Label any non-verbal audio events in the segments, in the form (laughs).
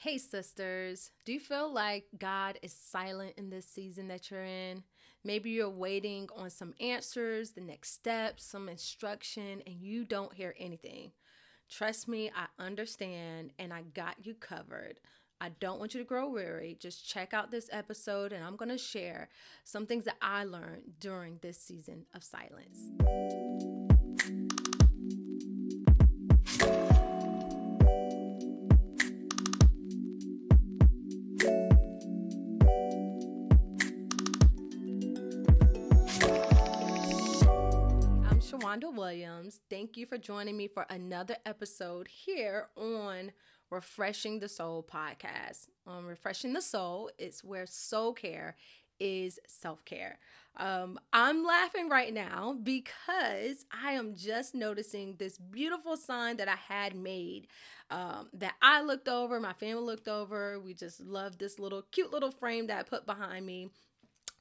Hey, sisters, do you feel like God is silent in this season that you're in? Maybe you're waiting on some answers, the next steps, some instruction, and you don't hear anything. Trust me, I understand and I got you covered. I don't want you to grow weary. Just check out this episode, and I'm going to share some things that I learned during this season of silence. Williams. Thank you for joining me for another episode here on Refreshing the Soul podcast. On Refreshing the Soul, it's where soul care is self care. Um, I'm laughing right now because I am just noticing this beautiful sign that I had made um, that I looked over, my family looked over. We just love this little cute little frame that I put behind me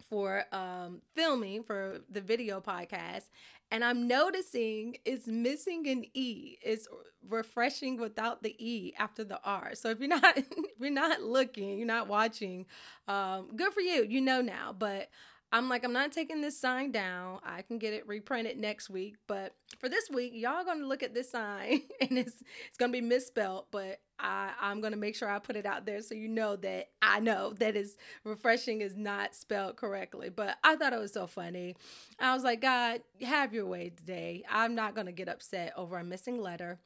for um, filming for the video podcast and I'm noticing it's missing an E. It's refreshing without the E after the R. So if you're not (laughs) if you're not looking, you're not watching, um, good for you. You know now. But I'm like, I'm not taking this sign down. I can get it reprinted next week. But for this week, y'all gonna look at this sign (laughs) and it's it's gonna be misspelled, but I, I'm gonna make sure I put it out there so you know that I know that is refreshing is not spelled correctly. But I thought it was so funny. I was like, God, have your way today. I'm not gonna get upset over a missing letter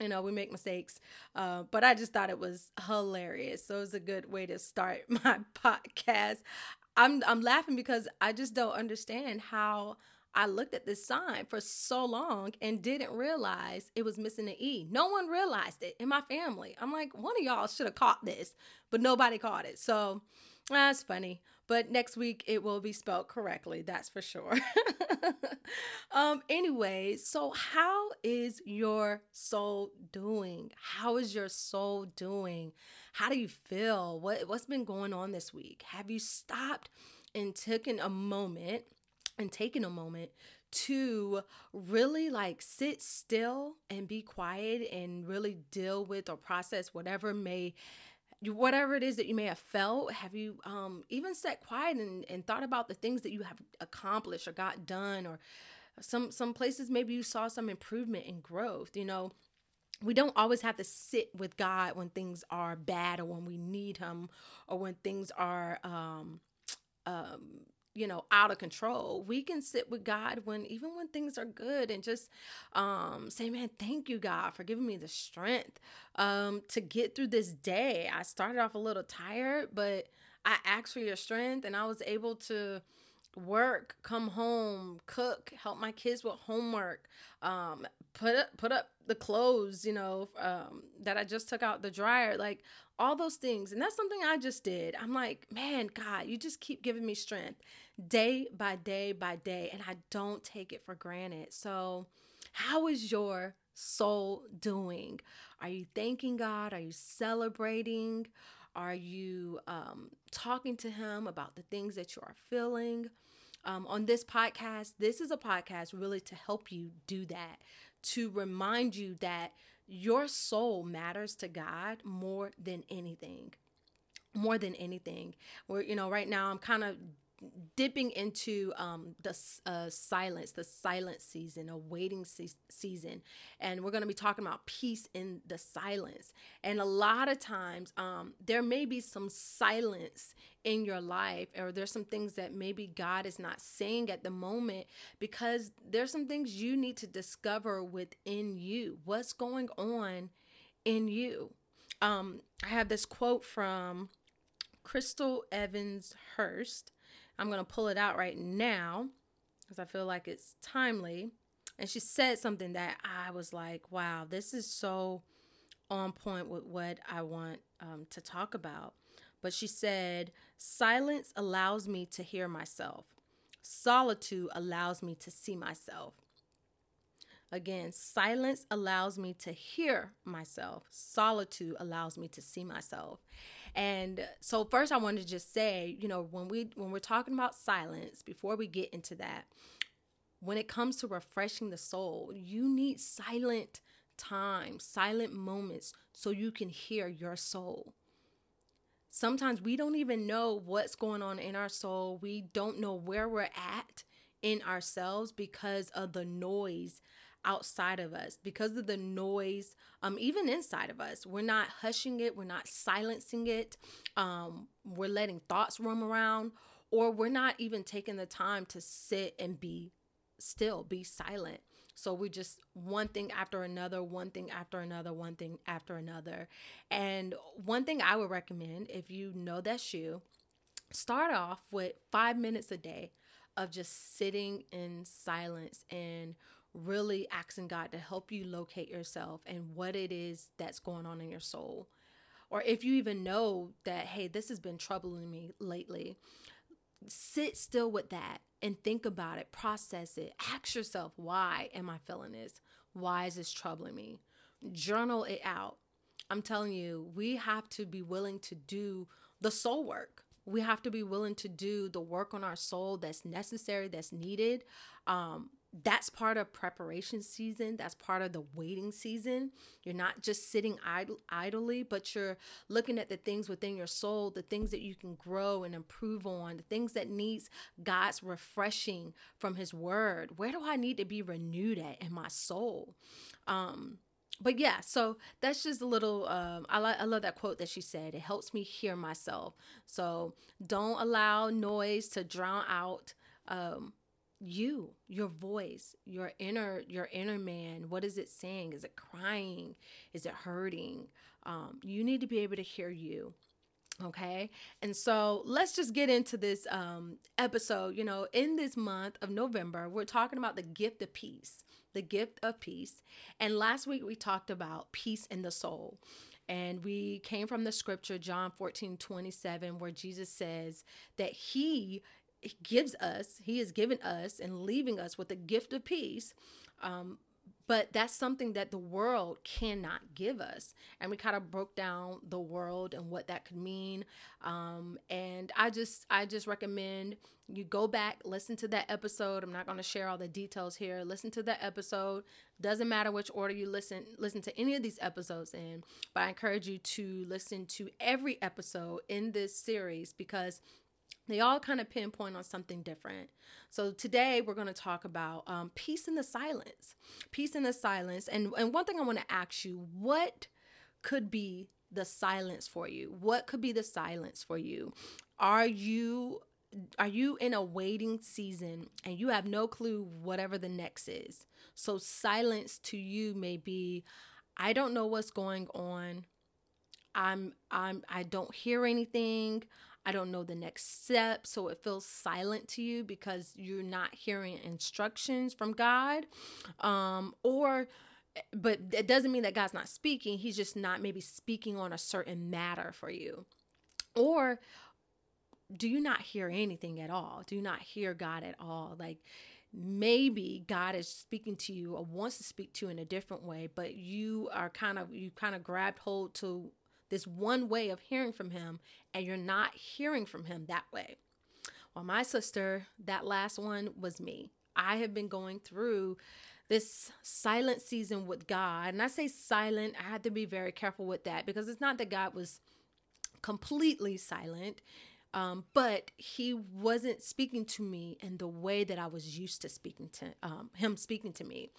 you know we make mistakes uh, but i just thought it was hilarious so it was a good way to start (laughs) my podcast I'm I'm laughing because I just don't understand how I looked at this sign for so long and didn't realize it was missing an E. No one realized it in my family. I'm like, one of y'all should have caught this, but nobody caught it. So that's funny. But next week it will be spelled correctly, that's for sure. (laughs) um, anyway, so how is your soul doing? How is your soul doing? How do you feel? What what's been going on this week? Have you stopped and taken a moment and taken a moment to really like sit still and be quiet and really deal with or process whatever may whatever it is that you may have felt have you um even sat quiet and, and thought about the things that you have accomplished or got done or some some places maybe you saw some improvement and growth you know? We don't always have to sit with God when things are bad or when we need Him or when things are, um, um, you know, out of control. We can sit with God when even when things are good and just um, say, "Man, thank you, God, for giving me the strength um, to get through this day." I started off a little tired, but I asked for your strength, and I was able to work, come home, cook, help my kids with homework, um, put up put up the clothes, you know, um, that I just took out the dryer, like all those things. And that's something I just did. I'm like, man, God, you just keep giving me strength day by day by day, and I don't take it for granted. So, how is your soul doing? Are you thanking God? Are you celebrating? Are you um, talking to Him about the things that you are feeling? Um, on this podcast, this is a podcast really to help you do that, to remind you that your soul matters to God more than anything. More than anything. Where, you know, right now I'm kind of dipping into um, the uh, silence, the silent season, a waiting se- season. And we're going to be talking about peace in the silence. And a lot of times, um, there may be some silence in your life, or there's some things that maybe God is not saying at the moment because there's some things you need to discover within you. What's going on in you? Um, I have this quote from Crystal Evans Hurst I'm going to pull it out right now because I feel like it's timely. And she said something that I was like, wow, this is so on point with what I want um, to talk about. But she said, silence allows me to hear myself, solitude allows me to see myself. Again, silence allows me to hear myself. Solitude allows me to see myself. And so first I wanted to just say, you know, when we when we're talking about silence, before we get into that, when it comes to refreshing the soul, you need silent time, silent moments so you can hear your soul. Sometimes we don't even know what's going on in our soul. We don't know where we're at in ourselves because of the noise outside of us because of the noise um even inside of us. We're not hushing it. We're not silencing it. Um we're letting thoughts roam around or we're not even taking the time to sit and be still be silent. So we just one thing after another, one thing after another, one thing after another. And one thing I would recommend if you know that's you, start off with five minutes a day of just sitting in silence and really asking God to help you locate yourself and what it is that's going on in your soul. Or if you even know that, hey, this has been troubling me lately, sit still with that and think about it, process it. Ask yourself, why am I feeling this? Why is this troubling me? Journal it out. I'm telling you, we have to be willing to do the soul work. We have to be willing to do the work on our soul that's necessary, that's needed. Um, that's part of preparation season. That's part of the waiting season. You're not just sitting idle, idly but you're looking at the things within your soul the things that you can grow and improve on the things that needs god's refreshing from his word. Where do i need to be renewed at in my soul? Um but yeah so that's just a little um, I, I love that quote that she said it helps me hear myself. So don't allow noise to drown out um, you your voice your inner your inner man what is it saying? Is it crying? Is it hurting? Um, you need to be able to hear you okay? And so let's just get into this um, episode. You know in this month of november we're talking about the gift of peace the gift of peace. And last week we talked about peace in the soul. And we came from the scripture john 14 27 where jesus says that he gives us, He has given us and leaving us with a gift of peace. Um, but that's something that the world cannot give us. And we kind of broke down the world and what that could mean. Um, and i just i just recommend you go back listen to that episode. I'm not going to share all the details here. Listen to that episode. Doesn't matter which order you listen listen to any of these episodes in but i encourage you to listen to every episode in this series because they all kind of pinpoint on something different. So today we're going to talk about um, peace in the silence. Peace in the silence. And, and one thing I want to ask you what could be the silence for you? What could be the silence for you? Are you are you in a waiting season and you have no clue whatever the next is? So silence to you may be I don't know what's going on. I'm I'm I don't hear anything. I don't know the next step. So it feels silent to you because you're not hearing instructions from God. Um, or, but it doesn't mean that God's not speaking. He's just not maybe speaking on a certain matter for you. Or, do you not hear anything at all? Do you not hear God at all? Like, maybe God is speaking to you or wants to speak to you in a different way, but you are kind of you kind of grabbed hold to this one way of hearing from him and you're not hearing from him that way. Well, my sister, that last one was me. I have been going through this silent season with God. And I say silent, I had to be very careful with that because it's not that God was completely silent. Um, but he wasn't speaking to me in the way that I was used to speaking to um, him speaking to me.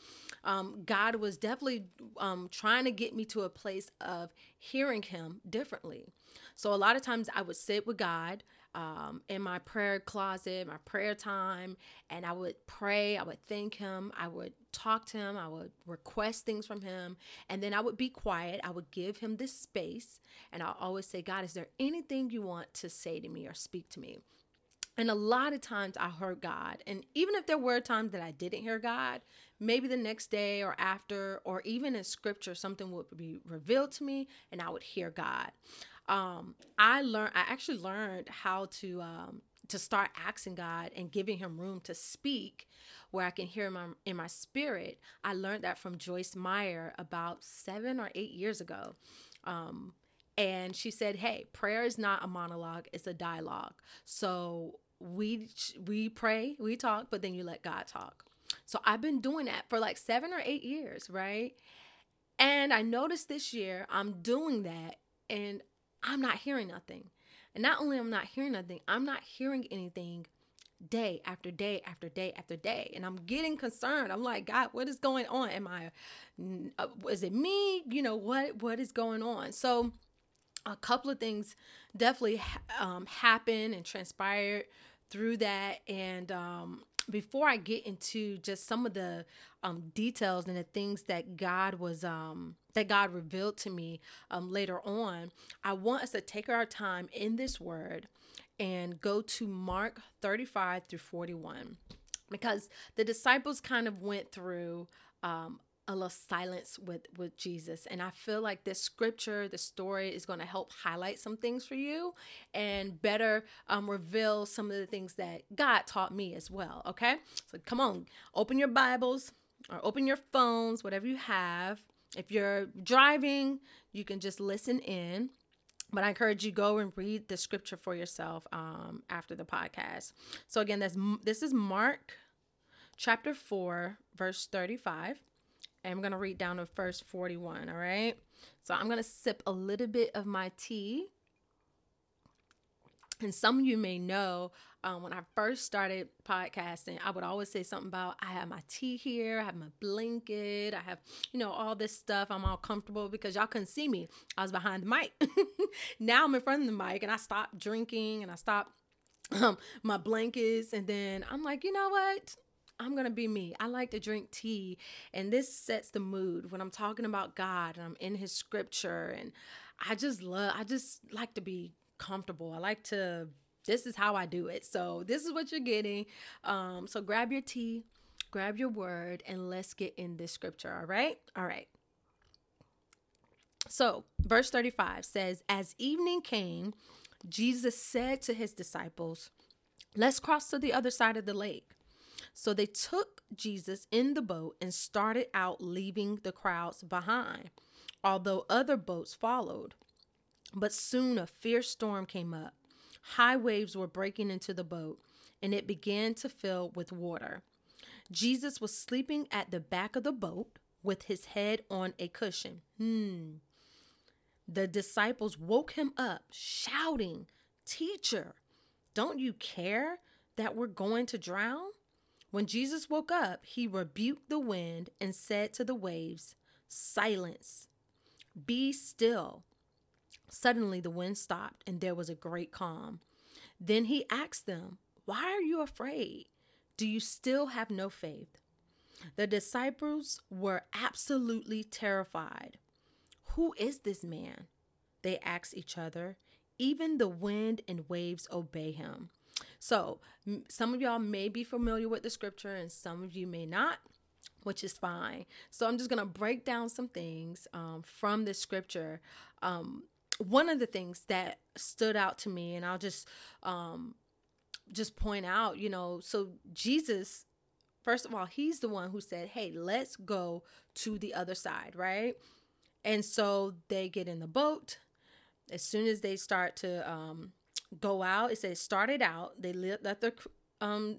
Um, God was definitely um, trying to get me to a place of hearing him differently. So a lot of times I would sit with God um, in my prayer closet, my prayer time, and I would pray. I would thank Him. I would talk to Him. I would request things from Him. And then I would be quiet. I would give Him this space. And I'll always say, God, is there anything you want to say to me or speak to me? And a lot of times I heard God. And even if there were times that I didn't hear God, maybe the next day or after, or even in scripture, something would be revealed to me and I would hear God um, I learned. I actually learned how to um, to start asking God and giving Him room to speak, where I can hear my in my spirit. I learned that from Joyce Meyer about seven or eight years ago. Um, and she said, "Hey, prayer is not a monologue; it's a dialogue. So we we pray, we talk, but then you let God talk." So I've been doing that for like seven or eight years, right? And I noticed this year I'm doing that, and I'm not hearing nothing. And not only I'm not hearing nothing, I'm not hearing anything day after day after day after day. And i'm getting concerned. I'm like god what is going on? Am i uh, is it me? You know what what is going on? So a couple of things definitely um, happened and transpired through that. And um, before i get into just some of the um, details and the things that god was um, that god revealed to me um, later on i want us to take our time in this word and go to Mark 35 through 41 because the disciples kind of went through um, a little silence with with Jesus. And I feel like this scripture the story is going to help highlight some things for you and better um, reveal some of the things that God taught me as well okay? So come on open your bibles or open your phones whatever you have. If you're driving you can just listen in. But I encourage you go and read the scripture for yourself um, after the podcast. So again, that's this is Mark chapter 4 verse 35 I'm going to read down to verse 41, all right? So I'm going to sip a little bit of my tea. And some of you may know um, when I first started podcasting, I would always say something about I have my tea here, I have my blanket, I have, you know, all this stuff. I'm all comfortable because y'all couldn't see me. I was behind the mic. (laughs) now I'm in front of the mic and I stopped drinking and I stopped um, my blankets. And then I'm like, you know what? I'm going to be me. I like to drink tea. And this sets the mood when I'm talking about God and I'm in his scripture. And I just love, I just like to be comfortable. I like to this is how I do it. So this is what you're getting. Um, so grab your tea, grab your word, and let's get in this scripture. All right. All right. So, verse 35 says, As evening came, Jesus said to his disciples, Let's cross to the other side of the lake. So they took Jesus in the boat and started out, leaving the crowds behind, although other boats followed. But soon a fierce storm came up High waves were breaking into the boat, and it began to fill with water. Jesus was sleeping at the back of the boat with his head on a cushion. Hmm. The disciples woke him up, shouting, Teacher, don't you care that we're going to drown? When Jesus woke up, he rebuked the wind and said to the waves, Silence, be still. Suddenly the wind stopped and there was a great calm. Then he asked them, Why are you afraid? Do you still have no faith? The disciples were absolutely terrified. Who is this man? They asked each other. Even the wind and waves obey him. So, some of y'all may be familiar with the scripture and some of you may not, which is fine. So, I'm just going to break down some things um, from the scripture um, one of the things that stood out to me, and I'll just um, just point out, you know, so Jesus, first of all, he's the one who said, "Hey, let's go to the other side," right? And so they get in the boat. As soon as they start to um, go out, it says started out. They let the um,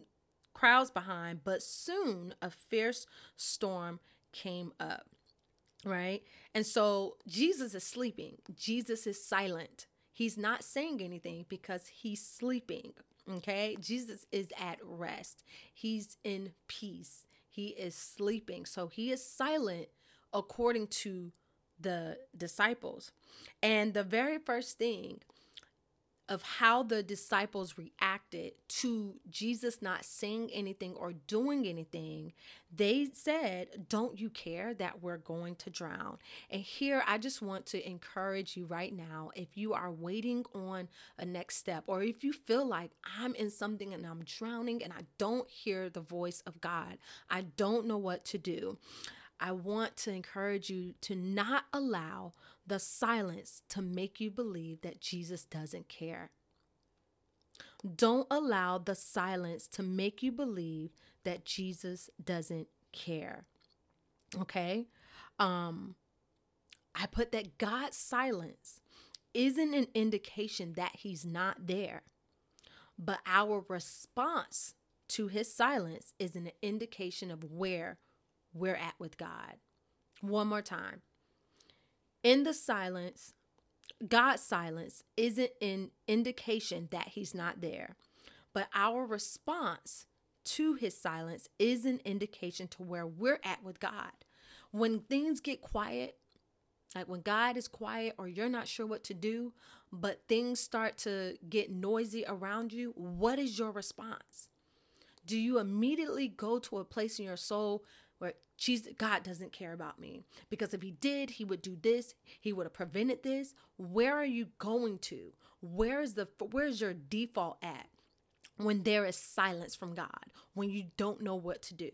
crowds behind, but soon a fierce storm came up right? And so Jesus is sleeping. Jesus is silent. He's not saying anything because he's sleeping. Okay? Jesus is at rest. He's in peace. He is sleeping. So he is silent according to the disciples. And the very first thing of how the disciples reacted to Jesus not saying anything or doing anything, they said, Don't you care that we're going to drown? And here, I just want to encourage you right now if you are waiting on a next step, or if you feel like I'm in something and I'm drowning and I don't hear the voice of God, I don't know what to do. I want to encourage you to not allow the silence to make you believe that Jesus doesn't care. Don't allow the silence to make you believe that Jesus doesn't care. Okay? Um I put that God's silence isn't an indication that he's not there. But our response to his silence is an indication of where we're at with God. One more time. In the silence, God's silence isn't an indication that he's not there, but our response to his silence is an indication to where we're at with God. When things get quiet, like when God is quiet or you're not sure what to do, but things start to get noisy around you, what is your response? Do you immediately go to a place in your soul where Jesus, God doesn't care about me? Because if He did, He would do this. He would have prevented this. Where are you going to? Where is the where's your default at when there is silence from God? When you don't know what to do?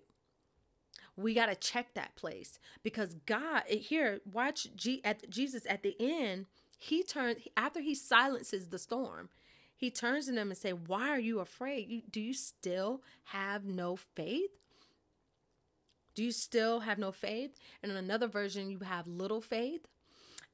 we got to check that place because God eh, here watch G, at Jesus at the end he turns after he silences the storm he turns to them and say why are you afraid do you still have no faith do you still have no faith? And in another version you have little faith.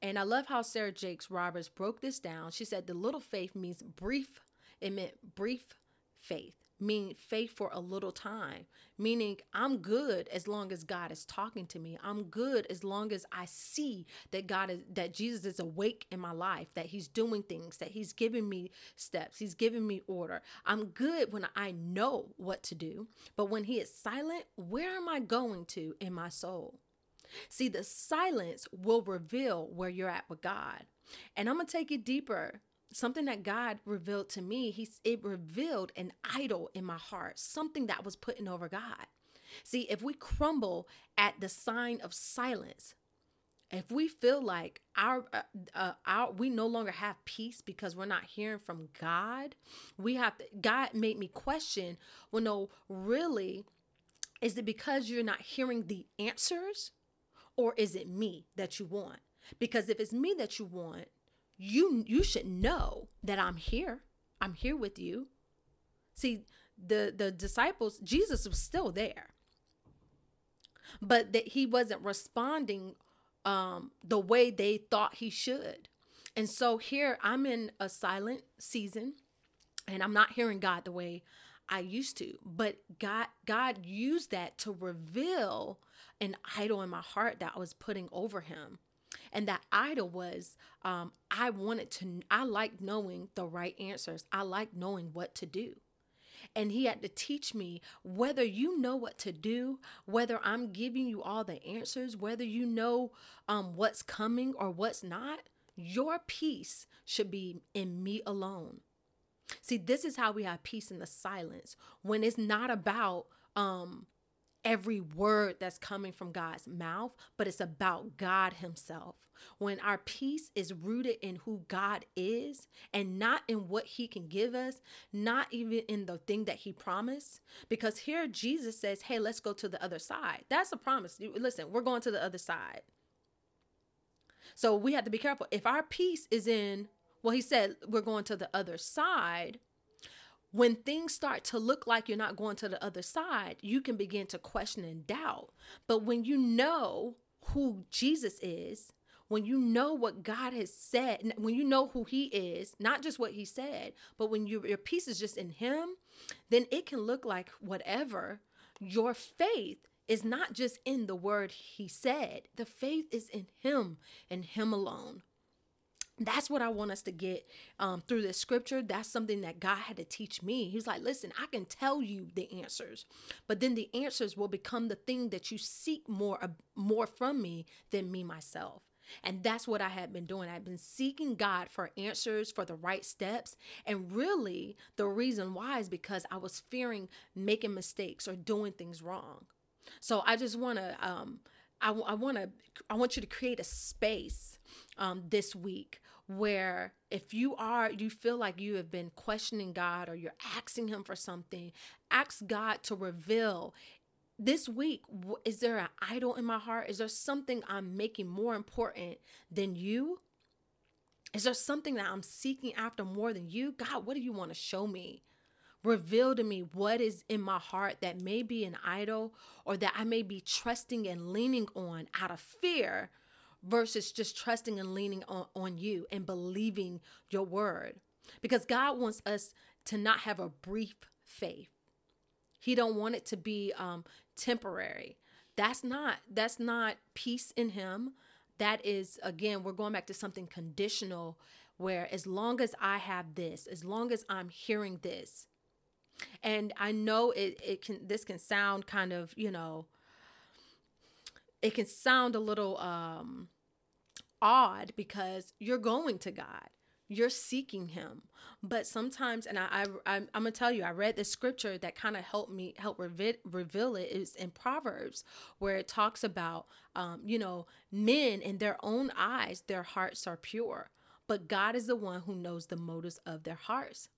And i love how sarah jakes roberts broke this down. She said the little faith means brief it meant brief faith mean faith for a little time, meaning I'm good as long as God is talking to me. I'm good as long as I see that God is that Jesus is awake in my life, that he's doing things, that he's giving me steps, he's giving me order. I'm good when I know what to do, but when he is silent, where am I going to in my soul? See, the silence will reveal where you're at with God. And I'm going to take it deeper something that God revealed to me, he it revealed an idol in my heart, something that was putting over God. See, if we crumble at the sign of silence, if we feel like our uh, uh, our we no longer have peace because we're not hearing from God, we have to, God made me question, well no, really is it because you're not hearing the answers or is it me that you want? Because if it's me that you want, you you should know that I'm here. I'm here with you. See, the the disciples, Jesus was still there. But that he wasn't responding um the way they thought he should. And so here I'm in a silent season and I'm not hearing God the way I used to. But God God used that to reveal an idol in my heart that I was putting over him. And that idol was um, I wanted to, I like knowing the right answers. I like knowing what to do. And he had to teach me whether you know what to do, whether I'm giving you all the answers, whether you know um, what's coming or what's not, your peace should be in me alone. See, this is how we have peace in the silence when it's not about um, every word that's coming from God's mouth, but it's about God Himself. When our peace is rooted in who God is and not in what He can give us, not even in the thing that He promised. Because here Jesus says, Hey, let's go to the other side. That's a promise. Listen, we're going to the other side. So we have to be careful. If our peace is in, well, He said, we're going to the other side when things start to look like you're not going to the other side, you can begin to question and doubt. But when you know who Jesus is, when you know what God has said, when you know who He is, not just what He said, but when you, your peace is just in Him, then it can look like whatever. Your faith is not just in the word He said, the faith is in Him and Him alone that's what I want us to get um, through this scripture. That's something that God had to teach me. He's like, listen, I can tell you the answers, but then the answers will become the thing that you seek more, uh, more from me than me myself. And that's what I had been doing. I've been seeking God for answers, for the right steps. And really, the reason why is because I was fearing making mistakes or doing things wrong. So I just want to, um, I, I want to, I want you to create a space um, this week where if you are you feel like you have been questioning God or you're asking him for something ask God to reveal this week is there an idol in my heart? Is there something I'm making more important than you? Is there something that I'm seeking after more than you? God what do you want to show me reveal to me what is in my heart that may be an idol or that I may be trusting and leaning on out of fear versus just trusting and leaning on, on you and believing your word. Because God wants us to not have a brief faith. He don't want it to be um, temporary. That's not that's not peace in him. that is again we're going back to something conditional where as long as i have this as long as i'm hearing this and i know it, it can this can sound kind of you know it can sound a little um odd because you're going to god. You're seeking him. But sometimes and i, I i'm, I'm gonna tell you i read the scripture that kind of helped me help reveal, reveal it. Is in proverbs where it talks about um, you know men in their own eyes their hearts are pure. But god is the one who knows the motives of their hearts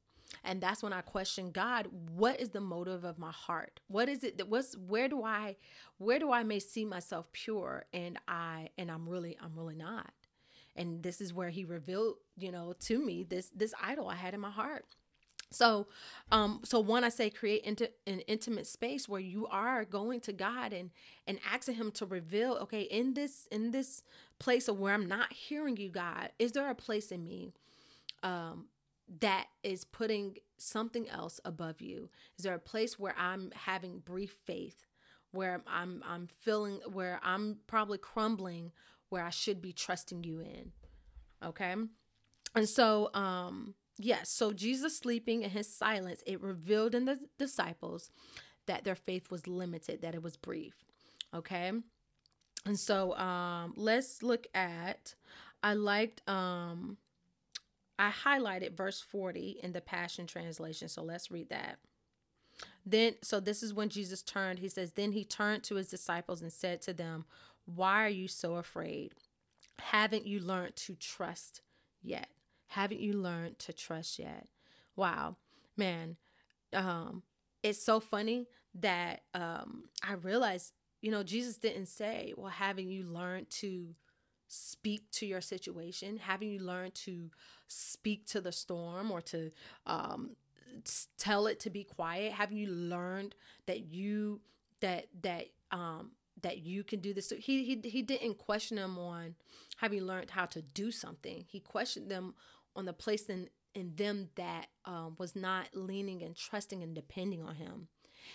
and that's when i question god what is the motive of my heart? What is it that what's where do i where do i may see myself pure and i and i'm really i'm really not. And this is where he revealed you know to me this this idol i had in my heart. So um so one i say create into an intimate space where you are going to god and and asking him to reveal okay in this in this place of where i'm not hearing you god is there a place in me um that is putting something else above you is there a place where i'm having brief faith where i'm i'm feeling where i'm probably crumbling where I should be trusting you in. Okay? And so um yes, so Jesus sleeping in his silence, it revealed in the disciples that their faith was limited, that it was brief. Okay? And so um let's look at I liked um I highlighted verse 40 in the Passion Translation. So let's read that. Then, so this is when Jesus turned. He says, Then he turned to his disciples and said to them, why are you so afraid? Haven't you learned to trust yet? Haven't you learned to trust yet? Wow, man, um, it's so funny that um, I realized, you know, Jesus didn't say, well, haven't you learned to speak to your situation? Haven't you learned to speak to the storm or to um, tell it to be quiet? Haven't you learned that you that that um that you can do this. So he he he didn't question them on have you learned how to do something. He questioned them on the place in in them that um, was not leaning and trusting and depending on him.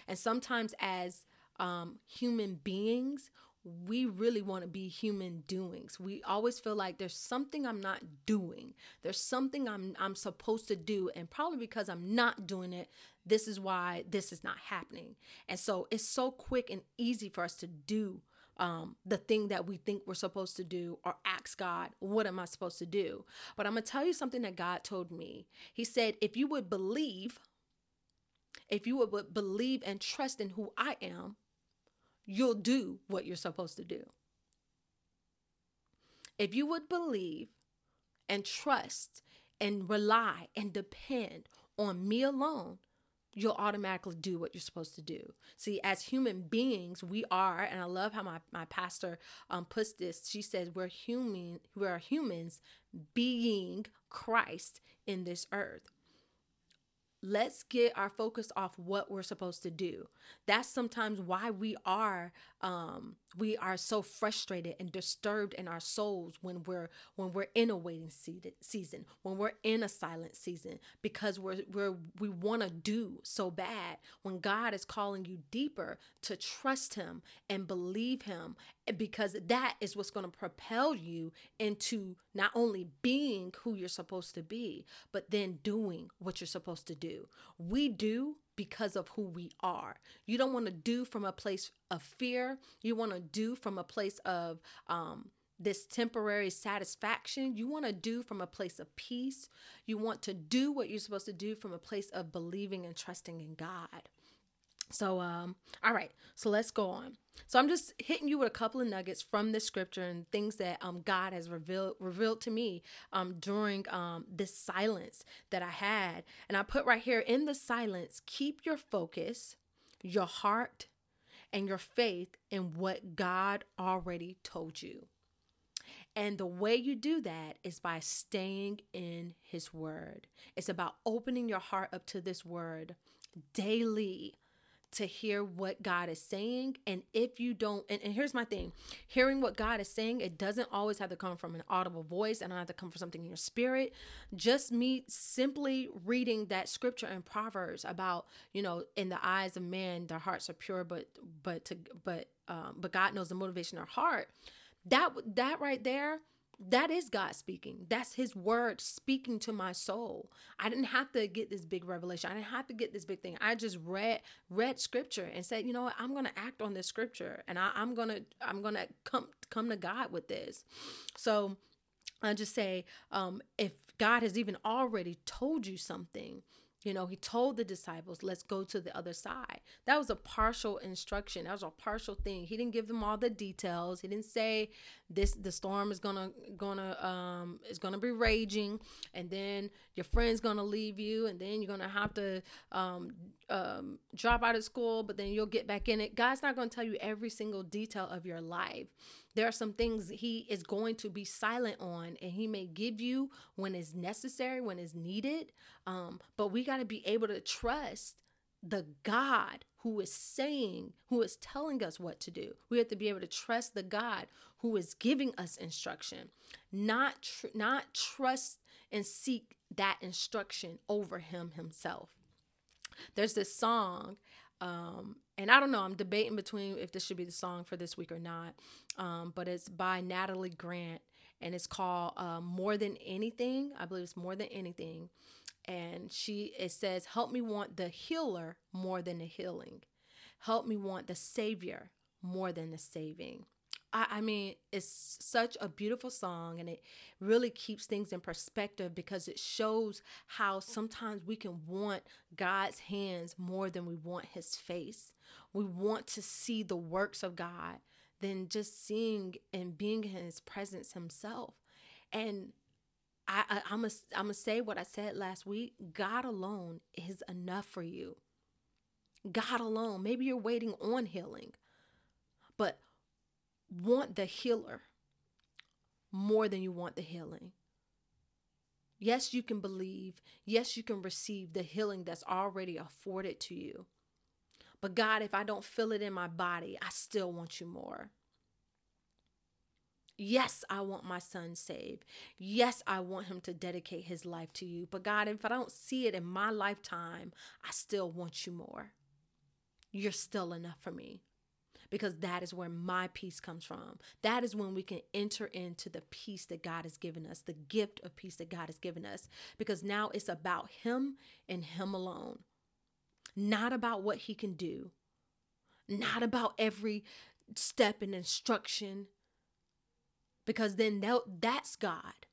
And sometimes as um, human beings, we really want to be human doings. We always feel like there's something I'm not doing. There's something I'm I'm supposed to do and probably because I'm not doing it, this is why this is not happening. And so it's so quick and easy for us to do um, the thing that we think we're supposed to do or ask God, what am I supposed to do? But I'm going to tell you something that God told me. He said, if you would believe, if you would believe and trust in who I am, you'll do what you're supposed to do. If you would believe and trust and rely and depend on me alone, you'll automatically do what you're supposed to do. See, as human beings, we are, and I love how my, my pastor um, puts this. She says we're human, we're humans being Christ in this earth let's get our focus off what we're supposed to do. That's sometimes why we are um we are so frustrated and disturbed in our souls when we're when we're in a waiting season when we're in a silent season because we're we're we want to do so bad when god is calling you deeper to trust him and believe him because that is what's going to propel you into not only being who you're supposed to be but then doing what you're supposed to do. We do because of who we are. You don't want to do from a place of fear. You want to do from a place of um, this temporary satisfaction. You want to do from a place of peace. You want to do what you're supposed to do from a place of believing and trusting in God. So, um, all right, so let's go on. So I'm just hitting you with a couple of nuggets from the scripture and things that um, God has revealed revealed to me um, during um, this silence that I had. And I put right here in the silence, keep your focus, your heart, and your faith in what God already told you. And the way you do that is by staying in His Word. It's about opening your heart up to this Word daily to hear what God is saying. And if you don't, and, and, here's my thing hearing what God is saying, it doesn't always have to come from an audible voice and I have to come from something in your spirit. Just me simply reading that scripture in Proverbs about, you know, in the eyes of man, their hearts are pure, but, but, to, but, um, but God knows the motivation of heart that that right there that is God speaking. That's his word speaking to my soul. I didn't have to get this big revelation. I didn't have to get this big thing. I just read read scripture and said, you know what, I'm gonna act on this scripture and I, I'm gonna I'm gonna come come to God with this. So I just say, um, if God has even already told you something, you know, he told the disciples, let's go to the other side. That was a partial instruction. That was a partial thing. He didn't give them all the details. He didn't say this the storm is gonna gonna um is gonna be raging and then your friend's gonna leave you and then you're gonna have to um um drop out of school, but then you'll get back in it. God's not gonna tell you every single detail of your life. There are some things he is going to be silent on, and he may give you when it's necessary, when it's needed. Um, but we got to be able to trust the God who is saying, who is telling us what to do. We have to be able to trust the God who is giving us instruction, not tr- not trust and seek that instruction over him himself. There's this song um, and I don't know, I'm debating between if this should be the song for this week or not. Um, but it's by Natalie Grant and it's called uh, More Than Anything. I believe it's More Than Anything. And she it says, Help me want the healer more than the healing. Help me want the savior more than the saving. I, I mean, it's such a beautiful song and it really keeps things in perspective because it shows how sometimes we can want God's hands more than we want his face. We want to see the works of God than just seeing and being in his presence himself. And I, I, I'm going I'm to say what I said last week God alone is enough for you. God alone. Maybe you're waiting on healing, but want the healer more than you want the healing. Yes, you can believe. Yes, you can receive the healing that's already afforded to you. But God, if I don't feel it in my body, I still want you more. Yes, I want my son saved. Yes, I want him to dedicate his life to you. But God, if I don't see it in my lifetime, I still want you more. You're still enough for me because that is where my peace comes from. That is when we can enter into the peace that God has given us, the gift of peace that God has given us, because now it's about Him and Him alone, not about what He can do, not about every step and instruction, because then that's God.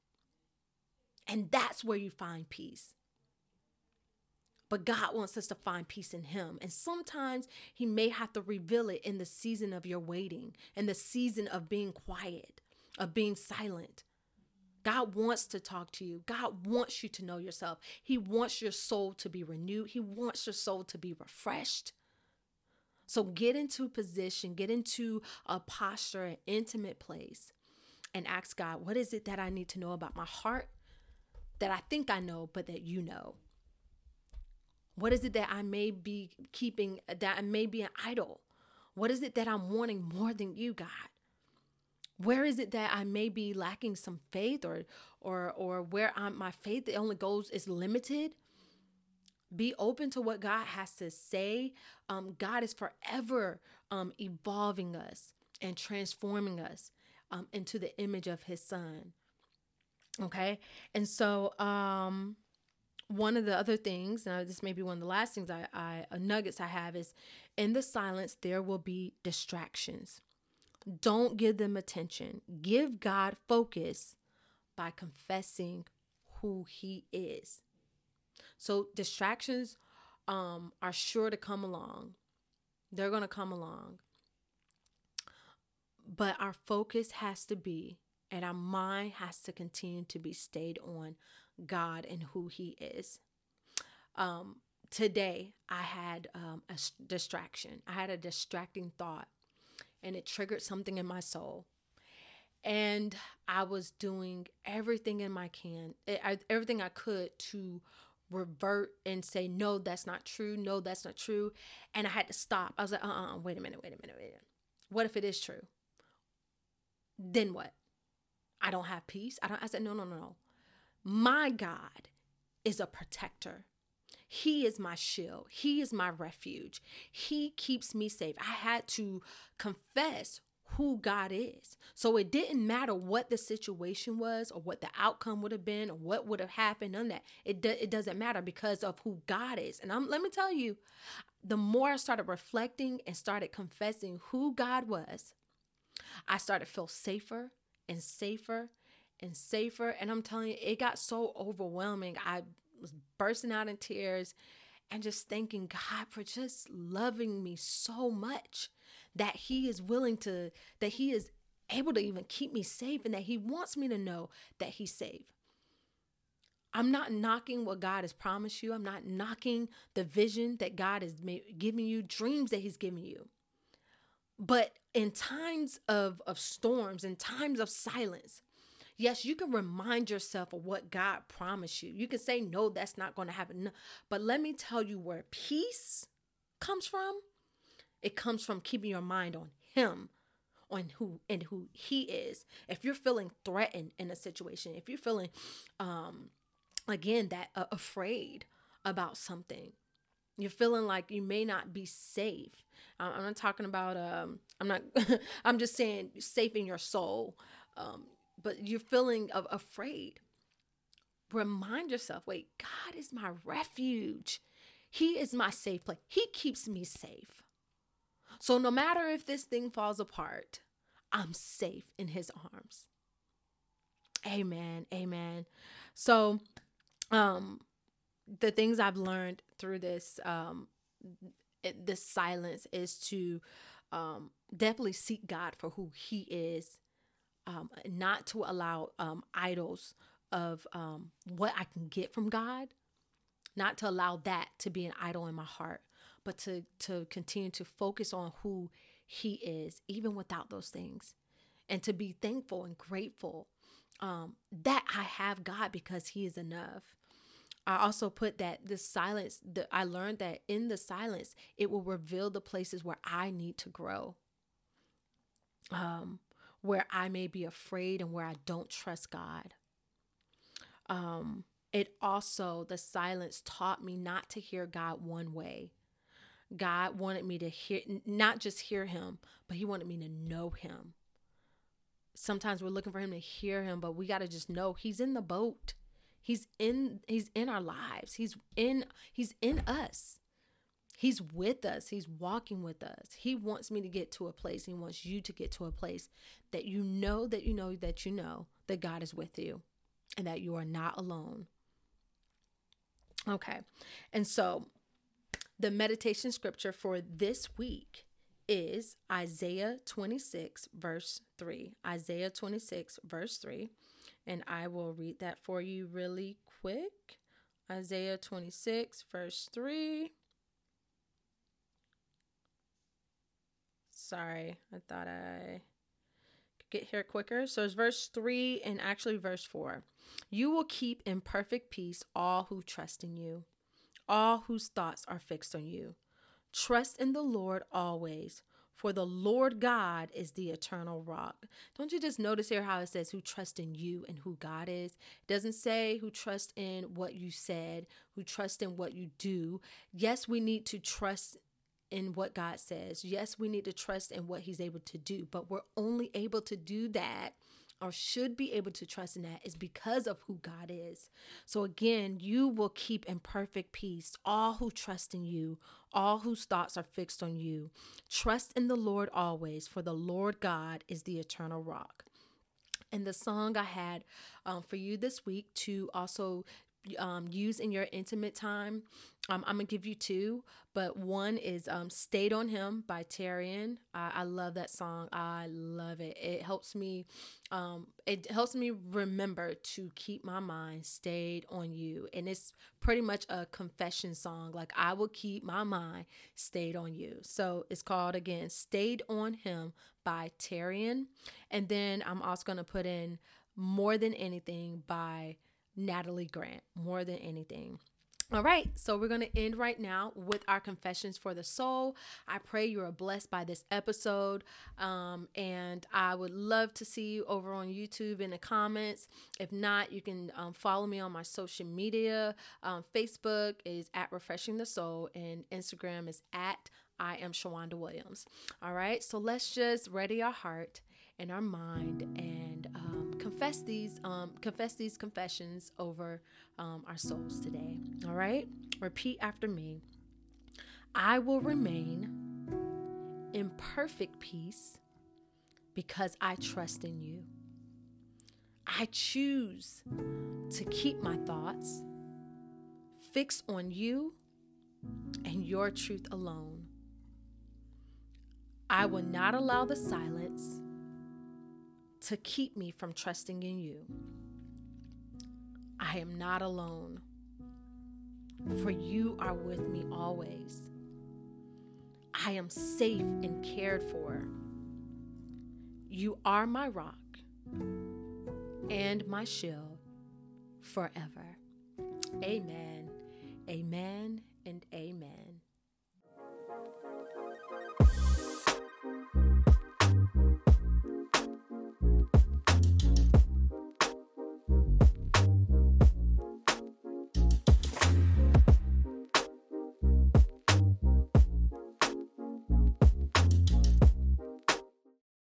And that's where you find peace. But God wants us to find peace in Him. And sometimes He may have to reveal it in the season of your waiting, in the season of being quiet, of being silent. God wants to talk to you. God wants you to know yourself. He wants your soul to be renewed. He wants your soul to be refreshed. So get into position, get into a posture, an intimate place, and ask God, what is it that I need to know about my heart that I think I know, but that you know? What is it that I may be keeping, that I may be an idol? What is it that I'm wanting more than you, God? Where is it that I may be lacking some faith or or or where I'm, my faith only goes is limited? Be open to what God has to say. Um, God is forever um, evolving us and transforming us um, into the image of His Son. Okay, and so um, one of the other things, now this may be one of the last things I, I uh, nuggets I have is in the silence there will be distractions. Don't give them attention. Give God focus by confessing who He is. So distractions um, are sure to come along. They're going to come along. But our focus has to be, and our mind has to continue to be stayed on God and who He is. Um, today, I had um, a distraction. I had a distracting thought, and it triggered something in my soul. And I was doing everything in my can, everything I could to revert and say, no, that's not true. No, that's not true. And I had to stop. I was like, uh uh-uh, uh wait a minute, wait a minute, wait a minute. What if it is true? Then what? I don't have peace. I don't. I said, no, no, no, no. My God is a protector. He is my shield. He is my refuge. He keeps me safe. I had to confess who God is. So it didn't matter what the situation was or what the outcome would have been or what would have happened, on that. It, do, it doesn't matter because of who God is. And I'm, let me tell you, the more I started reflecting and started confessing who God was, I started to feel safer and safer and safer. And I'm telling you, it got so overwhelming. I was bursting out in tears and just thanking God for just loving me so much that He is willing to, that He is able to even keep me safe and that He wants me to know that He's safe. I'm not knocking what God has promised you. I'm not knocking the vision that God is giving you, dreams that He's giving you. But in times of, of storms, in times of silence, yes, you can remind yourself of what God promised you. You can say, no, that's not going to happen. But let me tell you where peace comes from. It comes from keeping your mind on Him, on who and who He is. If you're feeling threatened in a situation, if you're feeling, um, again, that uh, afraid about something, you're feeling like you may not be safe. I'm not talking about um I'm not (laughs) I'm just saying safe in your soul. Um but you're feeling of afraid. Remind yourself, wait, God is my refuge. He is my safe place. He keeps me safe. So no matter if this thing falls apart, I'm safe in his arms. Amen. Amen. So um the things I've learned through this um this silence is to um definitely seek God for who he is um not to allow um idols of um what I can get from God not to allow that to be an idol in my heart but to to continue to focus on who he is even without those things and to be thankful and grateful um that I have God because he is enough I also put that the silence that I learned that in the silence it will reveal the places where I need to grow. Um where I may be afraid and where I don't trust God. Um it also the silence taught me not to hear God one way. God wanted me to hear not just hear him, but he wanted me to know him. Sometimes we're looking for him to hear him, but we got to just know he's in the boat. He's in he's in our lives. He's in he's in us. He's with us. He's walking with us. He wants me to get to a place. He wants you to get to a place that you know that you know that you know that God is with you and that you are not alone. Okay. And so the meditation scripture for this week is Isaiah 26, verse 3. Isaiah 26, verse 3 and I will read that for you really quick. Isaiah 26, verse 3. Sorry, I thought I could get here quicker. So it's verse 3 and actually verse 4. You will keep in perfect peace all who trust in you, all whose thoughts are fixed on you. Trust in the Lord always for the Lord God is the eternal rock. Don't you just notice here how it says who trust in you and who God is? It doesn't say who trust in what you said, who trust in what you do. Yes, we need to trust in what God says. Yes, we need to trust in what He's able to do, but we're only able to do that or should be able to trust in that is because of who God is. So again, you will keep in perfect peace all who trust in you, all whose thoughts are fixed on you. Trust in the Lord always, for the Lord God is the eternal rock. And the song I had um, for you this week to also um, use in your intimate time. Um, I'm gonna give you two, but one is um, "Stayed on Him" by Tarian. I, I love that song. I love it. It helps me. Um, it helps me remember to keep my mind stayed on you, and it's pretty much a confession song. Like I will keep my mind stayed on you. So it's called again "Stayed on Him" by Tarian, and then I'm also gonna put in "More Than Anything" by Natalie Grant more than anything. All right, so we're going to end right now with our confessions for the soul. I pray you are blessed by this episode. Um, and I would love to see you over on YouTube in the comments. If not, you can um, follow me on my social media. Um, Facebook is at Refreshing the Soul, and Instagram is at I am Shawanda Williams. All right, so let's just ready our heart and our mind and um, confess these um, confess these confessions over um, our souls today. All right, repeat after me. I will remain in perfect peace because I trust in you. I choose to keep my thoughts fixed on you and your truth alone. I will not allow the silence to keep me from trusting in you. I am not alone, for you are with me always. I am safe and cared for. You are my rock and my shield forever. Amen. Amen